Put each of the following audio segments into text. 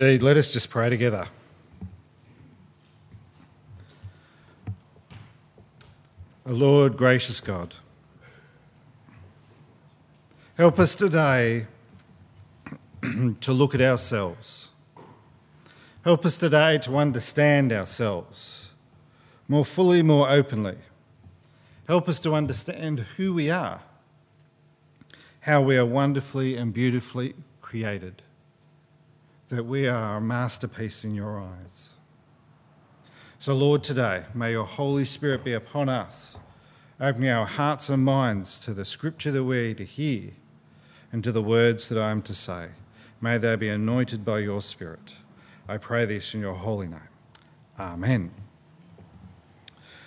Indeed, let us just pray together. O Lord, gracious God, help us today to look at ourselves. Help us today to understand ourselves more fully, more openly. Help us to understand who we are, how we are wonderfully and beautifully created that we are a masterpiece in your eyes. So, Lord, today, may your Holy Spirit be upon us, opening our hearts and minds to the scripture that we're to hear and to the words that I am to say. May they be anointed by your Spirit. I pray this in your holy name. Amen.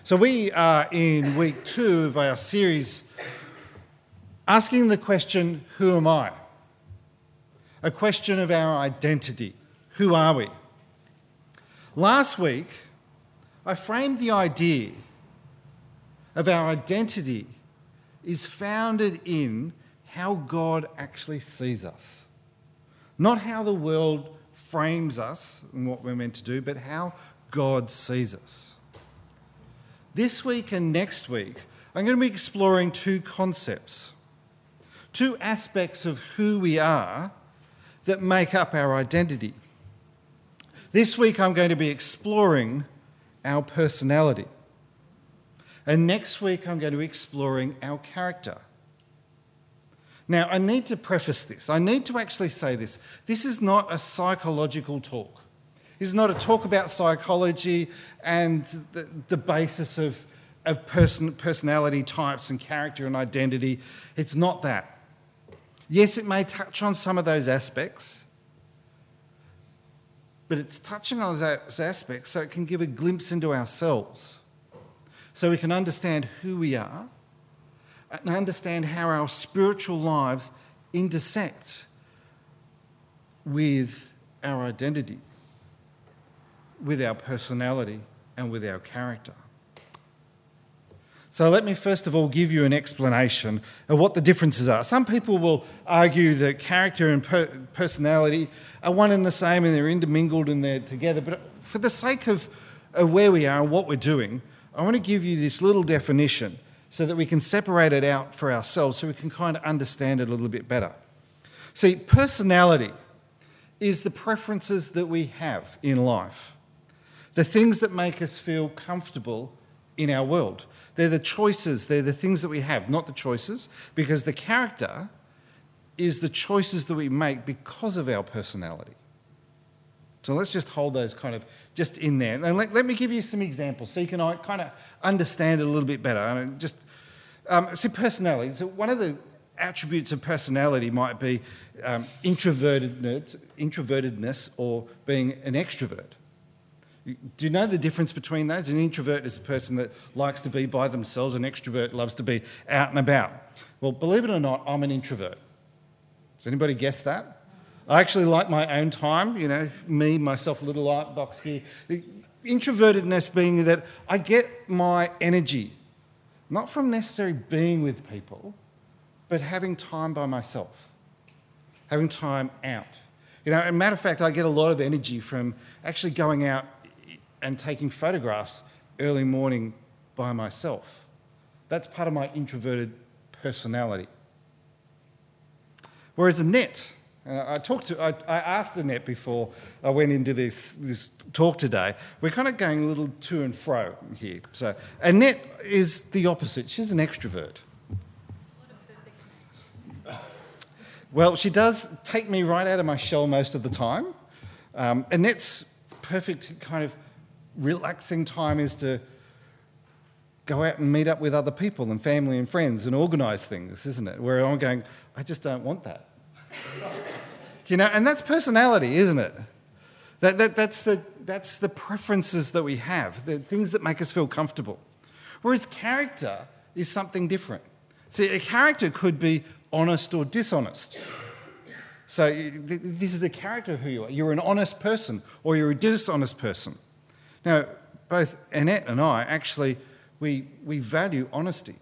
So, we are in week two of our series asking the question, Who am I? A question of our identity. Who are we? Last week, I framed the idea of our identity is founded in how God actually sees us. Not how the world frames us and what we're meant to do, but how God sees us. This week and next week, I'm going to be exploring two concepts, two aspects of who we are that make up our identity. This week I'm going to be exploring our personality. And next week I'm going to be exploring our character. Now, I need to preface this. I need to actually say this. This is not a psychological talk. This is not a talk about psychology and the, the basis of, of person, personality types and character and identity. It's not that. Yes, it may touch on some of those aspects, but it's touching on those aspects so it can give a glimpse into ourselves, so we can understand who we are and understand how our spiritual lives intersect with our identity, with our personality, and with our character. So let me first of all give you an explanation of what the differences are. Some people will argue that character and per- personality are one and the same and they're intermingled and they're together. But for the sake of, of where we are and what we're doing, I want to give you this little definition so that we can separate it out for ourselves so we can kind of understand it a little bit better. See, personality is the preferences that we have in life, the things that make us feel comfortable in our world. They're the choices, they're the things that we have, not the choices, because the character is the choices that we make because of our personality. So let's just hold those kind of just in there. And let, let me give you some examples so you can kind of understand it a little bit better. And just um, see personality. So one of the attributes of personality might be um, introvertedness, introvertedness or being an extrovert. Do you know the difference between those? An introvert is a person that likes to be by themselves, an extrovert loves to be out and about. Well, believe it or not, I'm an introvert. Does anybody guess that? I actually like my own time, you know, me, myself, a little light box here. The introvertedness being that I get my energy not from necessarily being with people, but having time by myself, having time out. You know, as a matter of fact, I get a lot of energy from actually going out and taking photographs early morning by myself. That's part of my introverted personality. Whereas Annette, uh, I talked to, I, I, asked Annette before I went into this, this talk today. We're kind of going a little to and fro here. So Annette is the opposite. She's an extrovert. Well, she does take me right out of my shell most of the time. Um, Annette's perfect kind of relaxing time is to go out and meet up with other people and family and friends and organise things, isn't it? Where I'm going, I just don't want that. you know, and that's personality, isn't it? That, that, that's, the, that's the preferences that we have, the things that make us feel comfortable. Whereas character is something different. See, a character could be honest or dishonest. So, this is the character of who you are. You're an honest person or you're a dishonest person. Now, both Annette and I actually, we, we value honesty.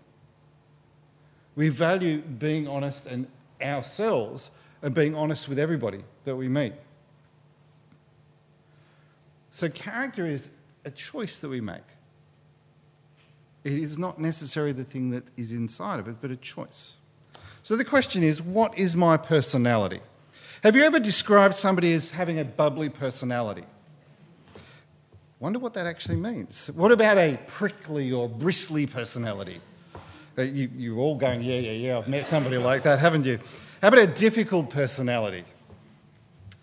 We value being honest and ourselves and being honest with everybody that we meet. So, character is a choice that we make. It is not necessarily the thing that is inside of it, but a choice. So, the question is what is my personality? Have you ever described somebody as having a bubbly personality? Wonder what that actually means. What about a prickly or bristly personality? Uh, you, you're all going, yeah, yeah, yeah, I've met somebody like that, haven't you? How about a difficult personality?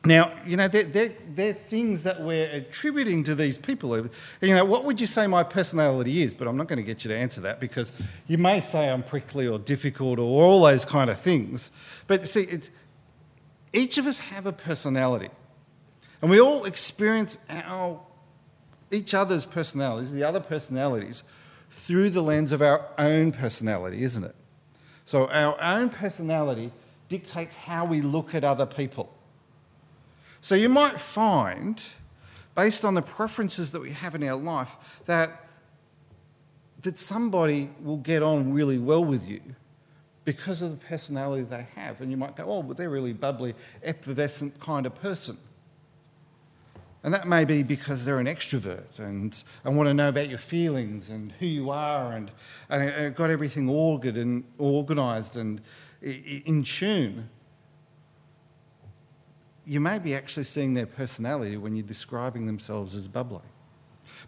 Now, you know, they're, they're, they're, things that we're attributing to these people. You know, what would you say my personality is? But I'm not going to get you to answer that because you may say I'm prickly or difficult or all those kind of things. But see, it's, each of us have a personality. And we all experience our, each other's personalities, the other personalities, through the lens of our own personality, isn't it? So our own personality dictates how we look at other people. So you might find, based on the preferences that we have in our life, that, that somebody will get on really well with you because of the personality they have. And you might go, oh, but they're really bubbly, effervescent kind of person. And that may be because they're an extrovert and, and want to know about your feelings and who you are and, and got everything ordered and organised and in tune. You may be actually seeing their personality when you're describing themselves as bubbly.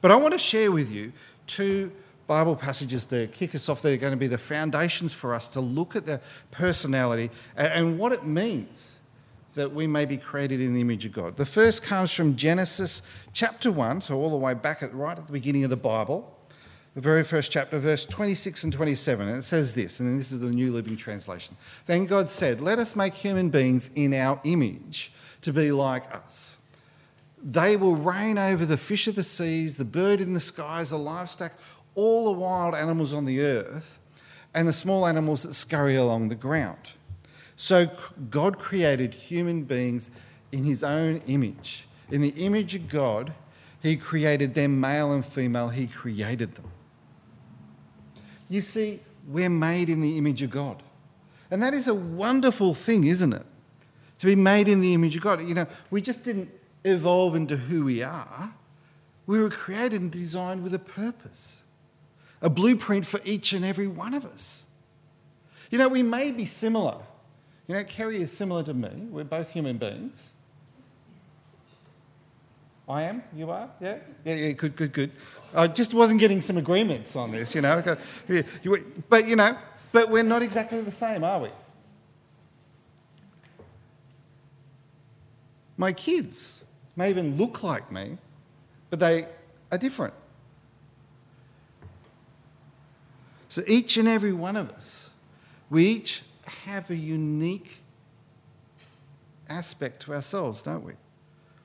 But I want to share with you two Bible passages that kick us off. They're going to be the foundations for us to look at the personality and what it means that we may be created in the image of God. The first comes from Genesis chapter 1, so all the way back at right at the beginning of the Bible, the very first chapter, verse 26 and 27. And it says this, and this is the New Living Translation. Then God said, Let us make human beings in our image to be like us. They will reign over the fish of the seas, the bird in the skies, the livestock, all the wild animals on the earth, and the small animals that scurry along the ground. So God created human beings in his own image. In the image of God, he created them male and female, he created them. You see, we're made in the image of God. And that is a wonderful thing, isn't it? To be made in the image of God. You know, we just didn't evolve into who we are. We were created and designed with a purpose, a blueprint for each and every one of us. You know, we may be similar you know, Kerry is similar to me. We're both human beings. I am? You are? Yeah? Yeah, yeah, good, good, good. I just wasn't getting some agreements on this, you know. But, you know, but we're not exactly the same, are we? My kids may even look like me, but they are different. So each and every one of us, we each have a unique aspect to ourselves, don't we?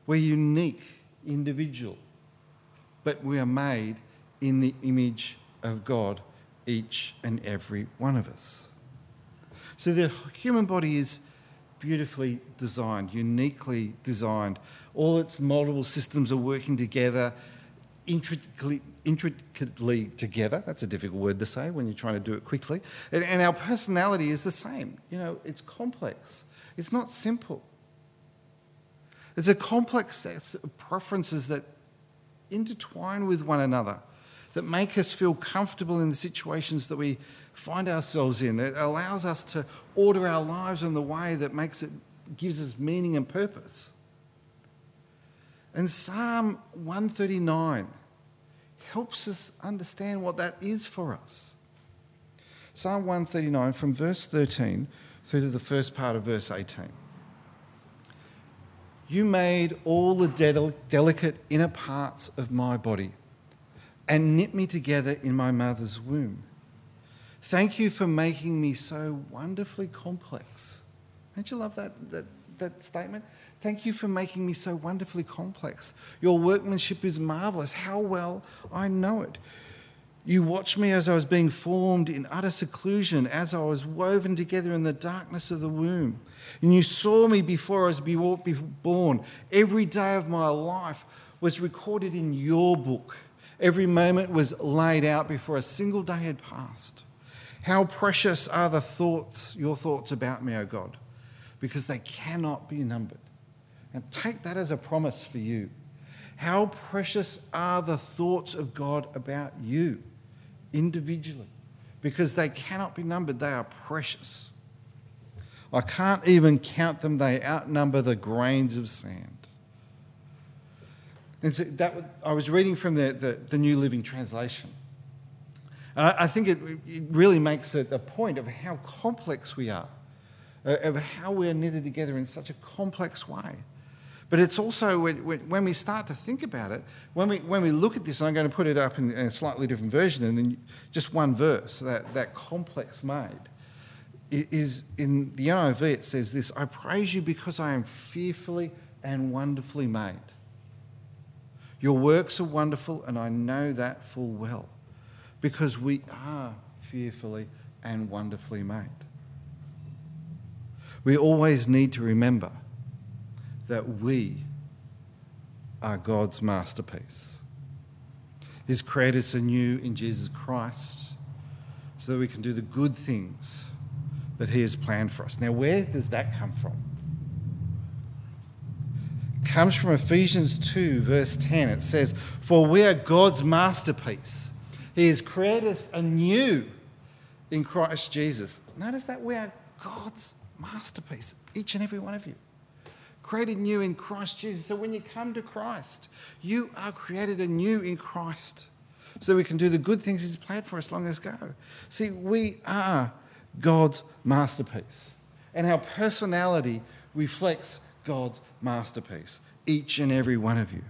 We're unique, individual, but we are made in the image of God, each and every one of us. So the human body is beautifully designed, uniquely designed. All its multiple systems are working together, intricately, intricately together. That's a difficult word to say when you're trying to do it quickly. And, and our personality is the same. You know, it's complex, it's not simple. It's a complex set of preferences that intertwine with one another, that make us feel comfortable in the situations that we find ourselves in. It allows us to order our lives in the way that makes it gives us meaning and purpose. And Psalm 139 helps us understand what that is for us. Psalm 139 from verse 13 through to the first part of verse 18. You made all the del- delicate inner parts of my body and knit me together in my mother's womb. Thank you for making me so wonderfully complex. Don't you love that, that, that statement? Thank you for making me so wonderfully complex. Your workmanship is marvelous. How well I know it. You watched me as I was being formed in utter seclusion, as I was woven together in the darkness of the womb. And you saw me before I was born. Every day of my life was recorded in your book. Every moment was laid out before a single day had passed. How precious are the thoughts, your thoughts about me, O God, because they cannot be numbered. And take that as a promise for you. How precious are the thoughts of God about you individually? Because they cannot be numbered, they are precious. I can't even count them, they outnumber the grains of sand. And so that, I was reading from the, the, the New Living Translation. And I, I think it, it, really makes a, a point of how complex we are, uh, of how we're knitted together in such a complex way. But it's also when we start to think about it, when we, when we look at this, I'm going to put it up in a slightly different version, and then just one verse, that, that complex made, is in the NIV, it says this I praise you because I am fearfully and wonderfully made. Your works are wonderful, and I know that full well, because we are fearfully and wonderfully made. We always need to remember that we are God's masterpiece. He's created us anew in Jesus Christ so that we can do the good things that He has planned for us. Now, where does that come from? It comes from Ephesians 2, verse 10. It says, For we are God's masterpiece. He has created us anew in Christ Jesus. Notice that we are God's masterpiece, each and every one of you created new in Christ Jesus. So when you come to Christ, you are created anew in Christ. So we can do the good things He's planned for us long as go. See, we are God's masterpiece. And our personality reflects God's masterpiece, each and every one of you.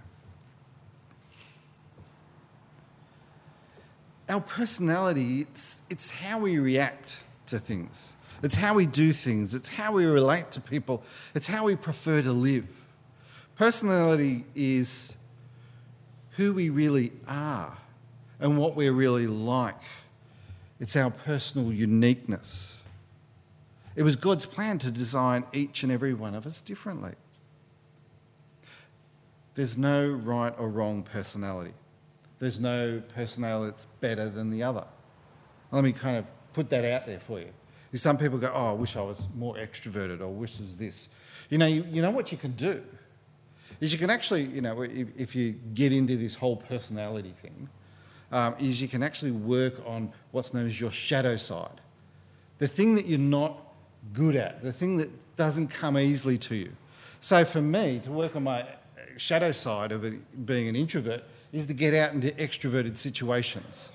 Our personality, it's, it's how we react to things. It's how we do things, it's how we relate to people, it's how we prefer to live. Personality is who we really are and what we're really like. It's our personal uniqueness. It was God's plan to design each and every one of us differently. There's no right or wrong personality. There's no personality that's better than the other. Let me kind of put that out there for you. Some people go, oh, I wish I was more extroverted, or wish was this. You know, you, you know what you can do? Is you can actually, you know, if, if you get into this whole personality thing, um, is you can actually work on what's known as your shadow side. The thing that you're not good at, the thing that doesn't come easily to you. So for me, to work on my shadow side of it, being an introvert is to get out into extroverted situations.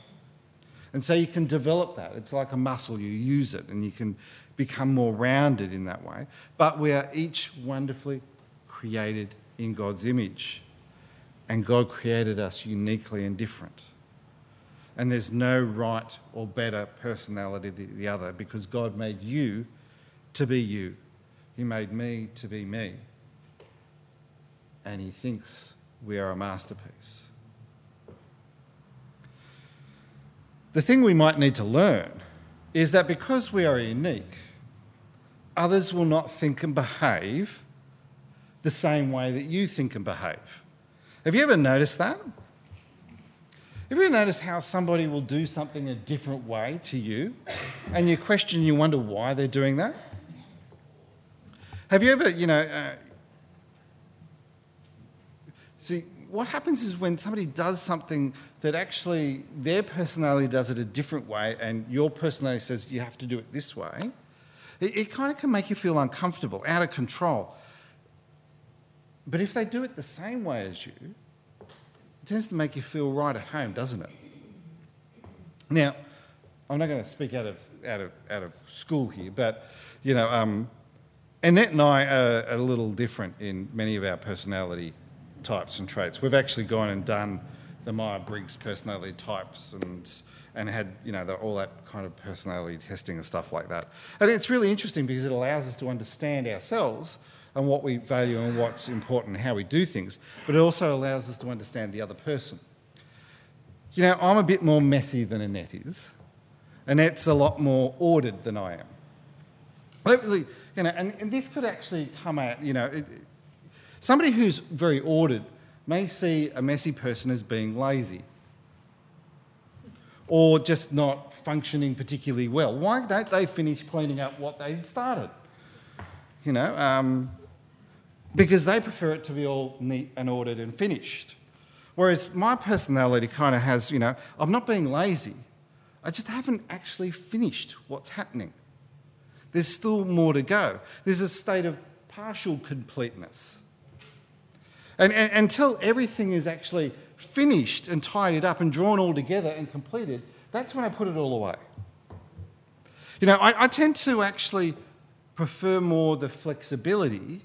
And so you can develop that. It's like a muscle, you use it and you can become more rounded in that way. But we are each wonderfully created in God's image. And God created us uniquely and different. And there's no right or better personality than the other because God made you to be you. He made me to be me. And He thinks we are a masterpiece. The thing we might need to learn is that because we are unique, others will not think and behave the same way that you think and behave. Have you ever noticed that? Have you ever noticed how somebody will do something a different way to you and you question, you wonder why they're doing that? Have you ever, you know, uh, see, what happens is when somebody does something that actually their personality does it a different way and your personality says you have to do it this way, it, it kind of can make you feel uncomfortable, out of control. But if they do it the same way as you, it tends to make you feel right at home, doesn't it? Now, I'm not going to speak out of, out of, out of school here, but, you know, um, Annette and I are a little different in many of our personality types and traits. We've actually gone and done the Myers Briggs personality types and and had you know the, all that kind of personality testing and stuff like that. And it's really interesting because it allows us to understand ourselves and what we value and what's important and how we do things, but it also allows us to understand the other person. You know, I'm a bit more messy than Annette is. Annette's a lot more ordered than I am. You know, and, and this could actually come out, you know, it, Somebody who's very ordered may see a messy person as being lazy or just not functioning particularly well. Why don't they finish cleaning up what they'd started? You know, um, because they prefer it to be all neat and ordered and finished. Whereas my personality kind of has, you know, I'm not being lazy. I just haven't actually finished what's happening. There's still more to go. There's a state of partial completeness. And, and, until everything is actually finished and tidied up and drawn all together and completed, that's when I put it all away. You know, I, I tend to actually prefer more the flexibility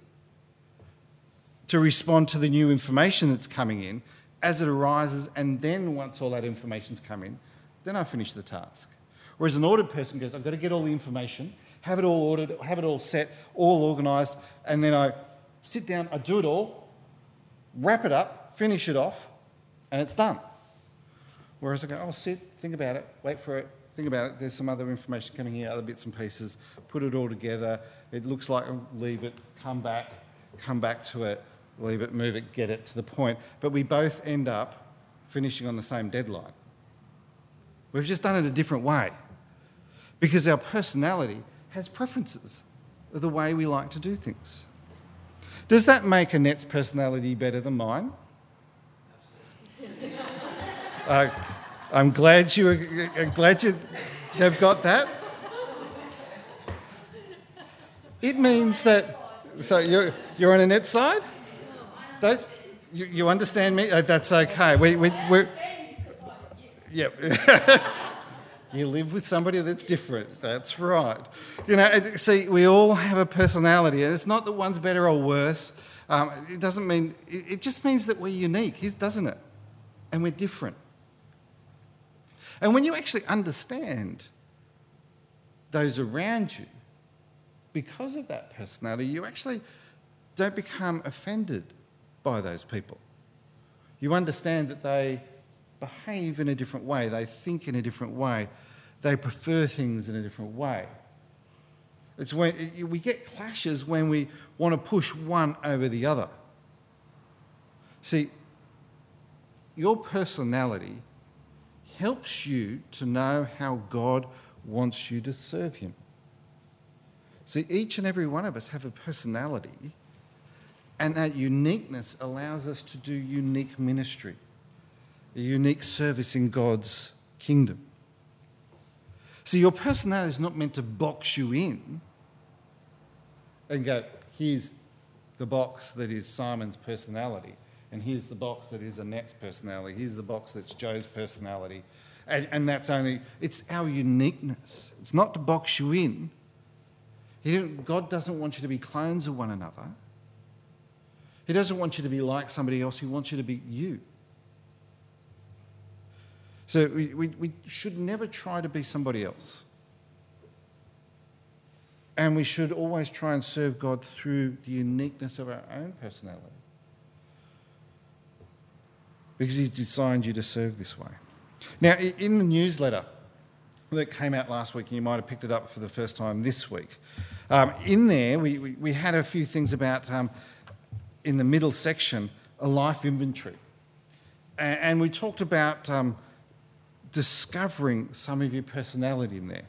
to respond to the new information that's coming in as it arises, and then once all that information's come in, then I finish the task. Whereas an ordered person goes, I've got to get all the information, have it all ordered, have it all set, all organised, and then I sit down, I do it all, wrap it up, finish it off, and it's done. Whereas I go, oh, sit, think about it, wait for it, think about it. There's some other information coming here, other bits and pieces, put it all together. It looks like oh, leave it, come back, come back to it, leave it, move it, get it to the point. But we both end up finishing on the same deadline. We've just done it a different way because our personality has preferences of the way we like to do things. Does that make Annette's personality better than mine? uh, I'm glad you, I'm glad you have got that. It means that, so you're, you're on Annette's side? That's, you, you understand me? Uh, that's okay. We, we, we're, yeah. you live with somebody that's different. That's right. You know, see, we all have a personality, and it's not that one's better or worse. Um, it doesn't mean, it just means that we're unique, doesn't it? And we're different. And when you actually understand those around you, because of that personality, you actually don't become offended by those people. You understand that they behave in a different way, they think in a different way, they prefer things in a different way. It's when we get clashes when we want to push one over the other. See, your personality helps you to know how God wants you to serve Him. See, each and every one of us have a personality and that uniqueness allows us to do unique ministry, a unique service in God's kingdom. See, your personality is not meant to box you in and go, here's the box that is Simon's personality, and here's the box that is Annette's personality, here's the box that's Joe's personality. And, and that's only, it's our uniqueness. It's not to box you in. God doesn't want you to be clones of one another. He doesn't want you to be like somebody else, He wants you to be you. So we, we, we should never try to be somebody else. And we should always try and serve God through the uniqueness of our own personality. Because He's designed you to serve this way. Now, in the newsletter that came out last week, and you might have picked it up for the first time this week, um, in there we, we, we, had a few things about um, in the middle section a life inventory. And we talked about um, discovering some of your personality in there.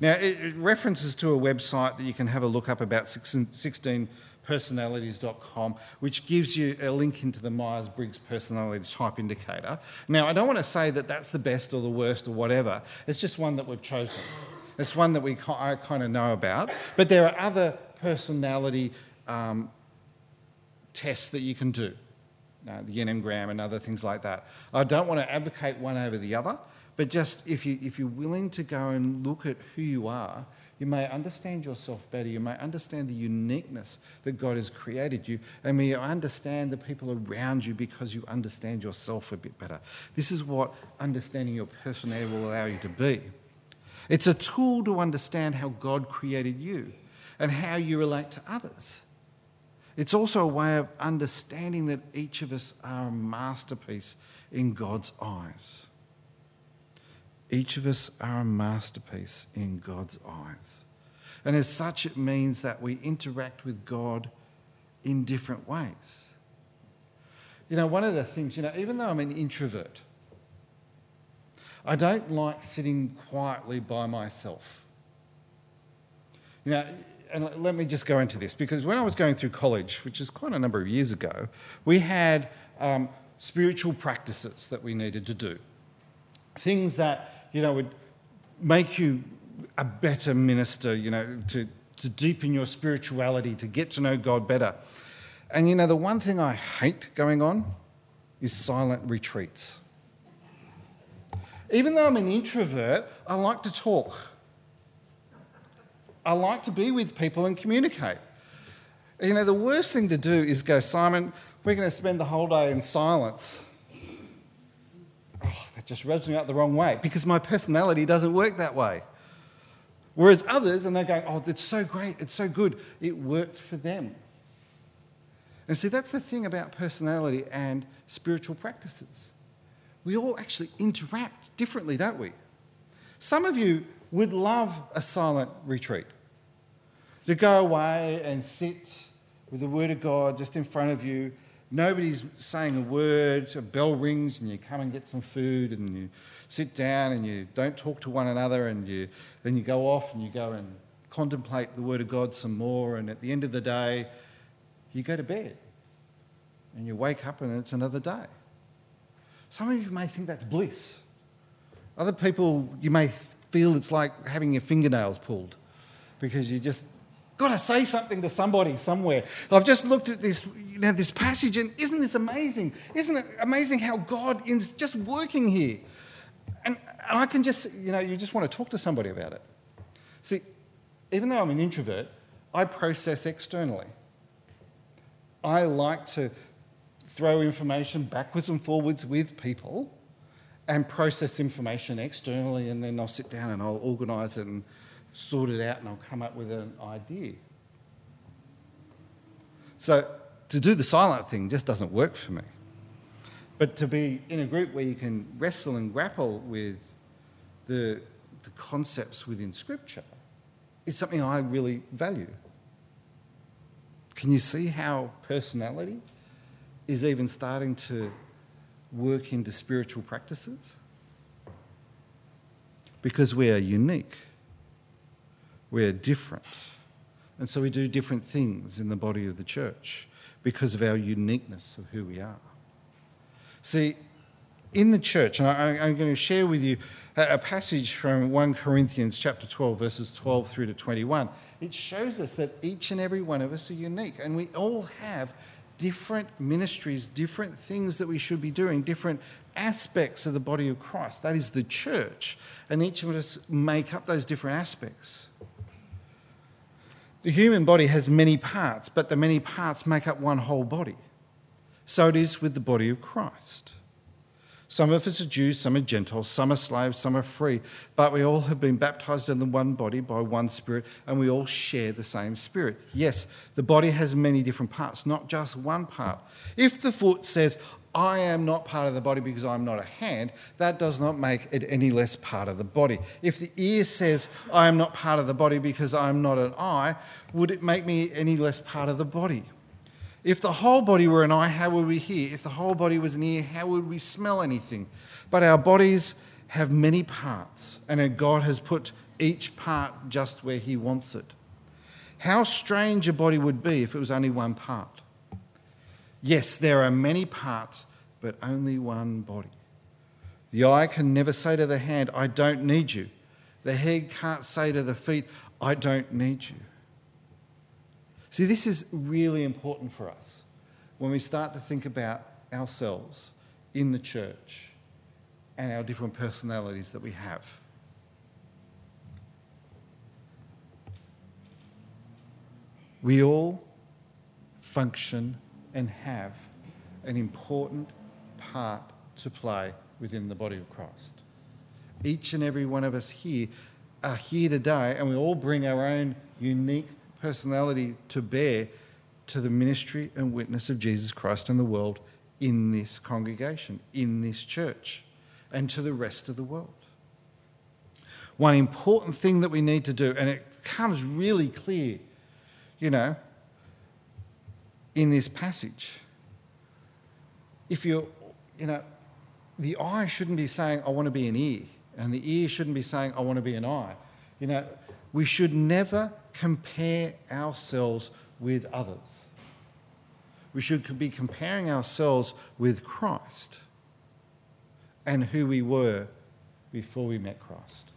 Now, it references to a website that you can have a look up about 16personalities.com, which gives you a link into the Myers Briggs personality type indicator. Now, I don't want to say that that's the best or the worst or whatever, it's just one that we've chosen. It's one that we I kind of know about. But there are other personality um, tests that you can do, uh, the Enneagram and other things like that. I don't want to advocate one over the other, but just if, you, if you're willing to go and look at who you are, you may understand yourself better. You may understand the uniqueness that God has created you, and may understand the people around you because you understand yourself a bit better. This is what understanding your personality will allow you to be. It's a tool to understand how God created you and how you relate to others. It's also a way of understanding that each of us are a masterpiece in God's eyes. Each of us are a masterpiece in God's eyes. And as such, it means that we interact with God in different ways. You know, one of the things, you know, even though I'm an introvert, I don't like sitting quietly by myself. You know, and let me just go into this because when I was going through college, which is quite a number of years ago, we had um, spiritual practices that we needed to do. Things that, you know, would make you a better minister, you know, to, to deepen your spirituality, to get to know God better. And, you know, the one thing I hate going on is silent retreats. Even though I'm an introvert, I like to talk. I like to be with people and communicate. You know, the worst thing to do is go, Simon, we're going to spend the whole day in silence. That just rubs me out the wrong way because my personality doesn't work that way. Whereas others, and they're going, oh, it's so great, it's so good, it worked for them. And see, that's the thing about personality and spiritual practices. We all actually interact differently, don't we? Some of you would love a silent retreat to go away and sit with the Word of God just in front of you. Nobody's saying a word, a bell rings, and you come and get some food, and you sit down and you don't talk to one another, and you, then you go off and you go and contemplate the Word of God some more, and at the end of the day, you go to bed and you wake up and it's another day. Some of you may think that's bliss. Other people, you may feel it's like having your fingernails pulled because you just got to say something to somebody somewhere. I've just looked at this, you know, this passage, and isn't this amazing? Isn't it amazing how God is just working here? And, and I can just, you know, you just want to talk to somebody about it. See, even though I'm an introvert, I process externally. I like to throw information backwards and forwards with people and process information externally, and then I'll sit down and I'll organise it and sort it out and I'll come up with an idea. So to do the silent thing just doesn't work for me. But to be in a group where you can wrestle and grapple with the, the concepts within Scripture is something I really value. Can you see how personality is even starting to work into spiritual practices? Because we are unique. We're different. And so we do different things in the body of the church because of our uniqueness of who we are. See, in the church, and I, am going to share with you a passage from 1 Corinthians chapter 12, verses 12 through to 21. It shows us that each and every one of us are unique, and we all have different ministries, different things that we should be doing, different aspects of the body of Christ. That is the church, and each of us make up those different aspects. The human body has many parts, but the many parts make up one whole body. So it is with the body of Christ. Some of us are Jews, some are Gentiles, some are slaves, some are free, but we all have been baptized in the one body by one Spirit, and we all share the same Spirit. Yes, the body has many different parts, not just one part. If the foot says, I am not part of the body because I'm not a hand, that does not make it any less part of the body. If the ear says, I am not part of the body because I'm not an eye, would it make me any less part of the body? If the whole body were an eye, how would we hear? If the whole body was an ear, how would we smell anything? But our bodies have many parts, and God has put each part just where He wants it. How strange a body would be if it was only one part. Yes, there are many parts, but only one body. The eye can never say to the hand, I don't need you. The head can't say to the feet, I don't need you. See, this is really important for us when we start to think about ourselves in the church and our different personalities that we have. We all function and have an important part to play within the body of Christ. Each and every one of us here are here today, and we all bring our own unique personality to bear to the ministry and witness of Jesus Christ in the world in this congregation, in this church, and to the rest of the world. One important thing that we need to do, and it comes really clear, you know, in this passage, if you're, you know, the eye shouldn't be saying, I want to be an ear, and the ear shouldn't be saying, I want to be an eye. You know, we should never compare ourselves with others. We should be comparing ourselves with Christ and who we were before we met Christ.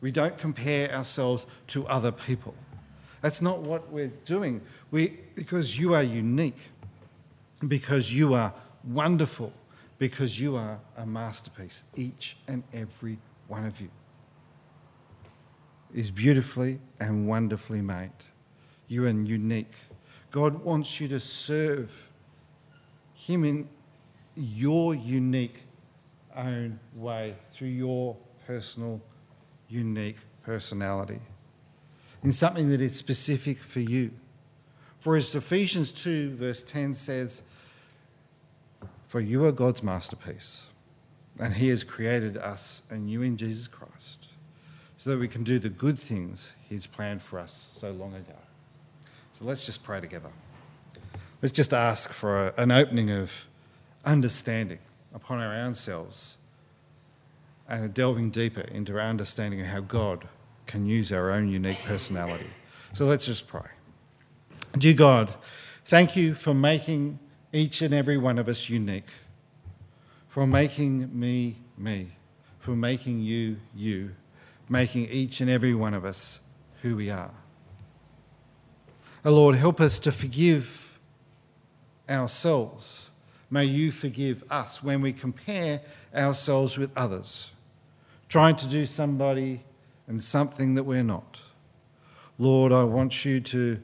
We don't compare ourselves to other people. That's not what we're doing. We, because you are unique, because you are wonderful, because you are a masterpiece, each and every one of you is beautifully and wonderfully made. You are unique. God wants you to serve Him in your unique own way through your personal, unique personality, in something that is specific for you. For as Ephesians 2, verse 10 says, For you are God's masterpiece, and He has created us and you in Jesus Christ, so that we can do the good things He's planned for us so long ago. So let's just pray together. Let's just ask for an opening of understanding upon our own selves and a delving deeper into our understanding of how God can use our own unique personality. So let's just pray. Dear God, thank you for making each and every one of us unique, for making me me, for making you you, making each and every one of us who we are. Oh Lord, help us to forgive ourselves. May you forgive us when we compare ourselves with others, trying to do somebody and something that we're not. Lord, I want you to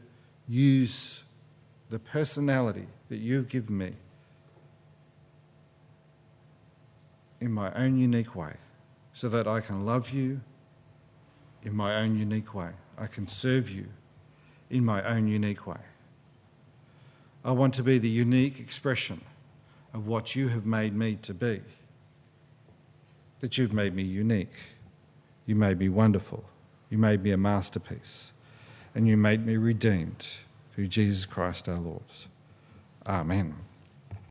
use the personality that you've given me in my own unique way so that I can love you in my own unique way. I can serve you in my own unique way. I want to be the unique expression of what you have made me to be. That you've made me unique. You made me wonderful. You made me a masterpiece. And you made me redeemed through Jesus Christ our Lord. Amen.